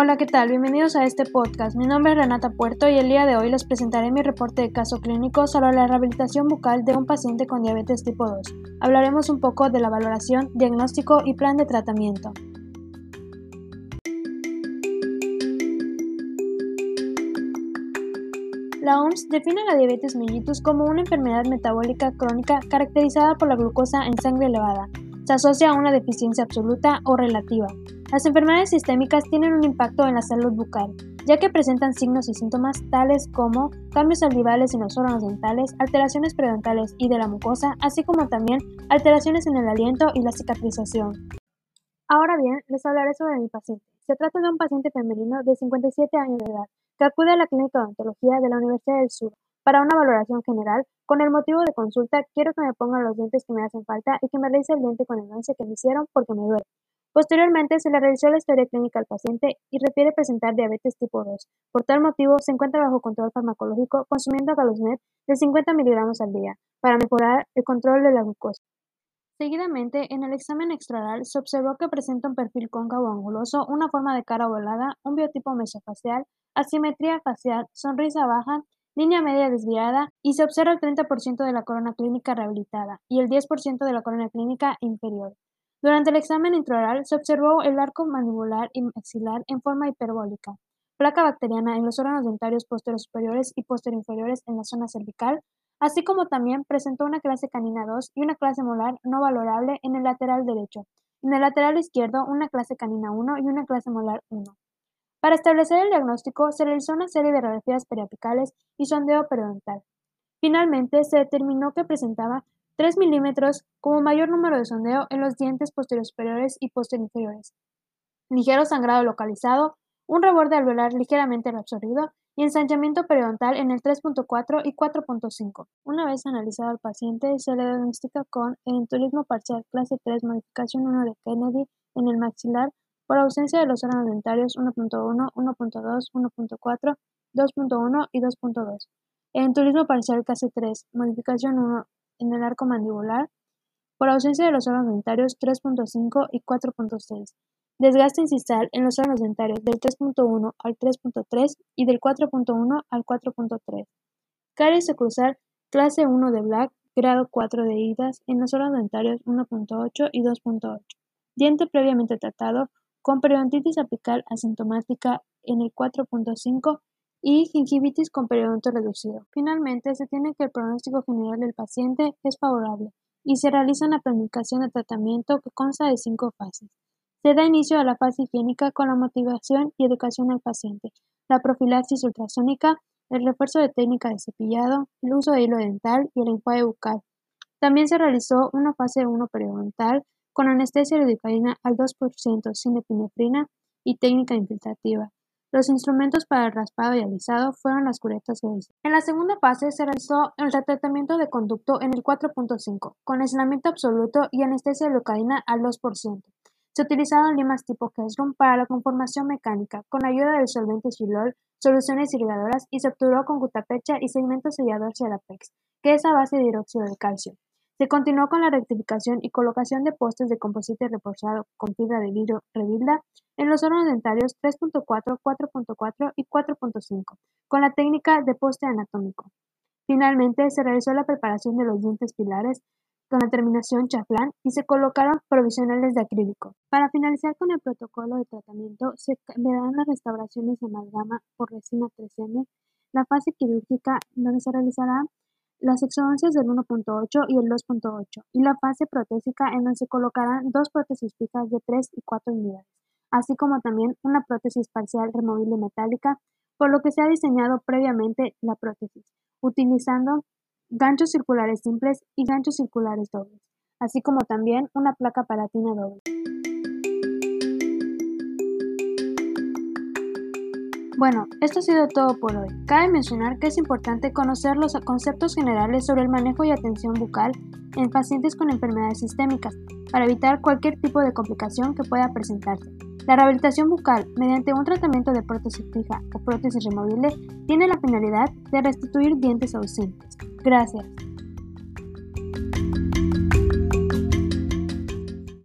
Hola, ¿qué tal? Bienvenidos a este podcast. Mi nombre es Renata Puerto y el día de hoy les presentaré mi reporte de caso clínico sobre la rehabilitación bucal de un paciente con diabetes tipo 2. Hablaremos un poco de la valoración, diagnóstico y plan de tratamiento. La OMS define la diabetes mellitus como una enfermedad metabólica crónica caracterizada por la glucosa en sangre elevada. Se asocia a una deficiencia absoluta o relativa. Las enfermedades sistémicas tienen un impacto en la salud bucal, ya que presentan signos y síntomas tales como cambios saldivales en los órganos dentales, alteraciones periodontales y de la mucosa, así como también alteraciones en el aliento y la cicatrización. Ahora bien, les hablaré sobre mi paciente. Se trata de un paciente femenino de 57 años de edad, que acude a la Clínica de Odontología de la Universidad del Sur para una valoración general. Con el motivo de consulta, quiero que me pongan los dientes que me hacen falta y que me realice el diente con el lance que me hicieron porque me duele. Posteriormente, se le realizó la historia clínica al paciente y refiere presentar diabetes tipo 2. Por tal motivo, se encuentra bajo control farmacológico consumiendo galosmet de 50 miligramos al día para mejorar el control de la glucosa. Seguidamente, en el examen extraoral se observó que presenta un perfil cóncavo anguloso, una forma de cara ovalada, un biotipo mesofacial, asimetría facial, sonrisa baja, línea media desviada y se observa el 30% de la corona clínica rehabilitada y el 10% de la corona clínica inferior. Durante el examen intraoral se observó el arco mandibular y maxilar en forma hiperbólica, placa bacteriana en los órganos dentarios posteriores superiores y posteriores inferiores en la zona cervical, así como también presentó una clase canina 2 y una clase molar no valorable en el lateral derecho, en el lateral izquierdo una clase canina 1 y una clase molar 1. Para establecer el diagnóstico se realizó una serie de radiografías periapicales y sondeo periodontal. Finalmente, se determinó que presentaba 3 milímetros como mayor número de sondeo en los dientes posteriores superiores y posteriores inferiores, ligero sangrado localizado, un reborde alveolar ligeramente reabsorbido y ensanchamiento periodontal en el 3.4 y 4.5. Una vez analizado al paciente, se le diagnostica con enturismo parcial clase 3 modificación 1 de Kennedy en el maxilar por ausencia de los órganos dentarios 1.1, 1.2, 1.4, 2.1 y 2.2. El turismo parcial clase 3, modificación 1 en el arco mandibular, por ausencia de los órganos dentarios 3.5 y 4.6. Desgaste incisal en los órganos dentarios del 3.1 al 3.3 y del 4.1 al 4.3. Caries cruzar clase 1 de Black, grado 4 de idas en los órganos dentarios 1.8 y 2.8. Diente previamente tratado con periodontitis apical asintomática en el 4.5 y gingivitis con periodonto reducido. Finalmente, se tiene que el pronóstico general del paciente es favorable y se realiza una planificación de tratamiento que consta de cinco fases. Se da inicio a la fase higiénica con la motivación y educación al paciente, la profilaxis ultrasónica, el refuerzo de técnica de cepillado, el uso de hilo dental y el enjuague bucal. También se realizó una fase 1 periodontal con anestesia lidocaína al 2% sin epinefrina y técnica infiltrativa. Los instrumentos para el raspado y alisado fueron las curetas Gauss. En la segunda fase se realizó el tratamiento de conducto en el 4.5, con aislamiento absoluto y anestesia lidocaína al 2%. Se utilizaron limas tipo Kesrum para la conformación mecánica, con ayuda del solvente Xylol, soluciones irrigadoras y se obturó con gutapecha y segmento sellador Cerapex, que es a base de hidróxido de calcio. Se continuó con la rectificación y colocación de postes de composite reforzado con fibra de vidrio Revilda en los órganos dentarios 3.4, 4.4 y 4.5, con la técnica de poste anatómico. Finalmente, se realizó la preparación de los dientes pilares con la terminación chaflán y se colocaron provisionales de acrílico. Para finalizar con el protocolo de tratamiento, se verán las restauraciones de amalgama por resina 3M, la fase quirúrgica donde se realizará las exodoncias del 1.8 y el 2.8, y la fase protésica en donde se colocarán dos prótesis fijas de 3 y 4 unidades, así como también una prótesis parcial removible metálica, por lo que se ha diseñado previamente la prótesis, utilizando ganchos circulares simples y ganchos circulares dobles, así como también una placa palatina doble. Bueno, esto ha sido todo por hoy. Cabe mencionar que es importante conocer los conceptos generales sobre el manejo y atención bucal en pacientes con enfermedades sistémicas para evitar cualquier tipo de complicación que pueda presentarse. La rehabilitación bucal mediante un tratamiento de prótesis fija o prótesis removible tiene la finalidad de restituir dientes ausentes. Gracias.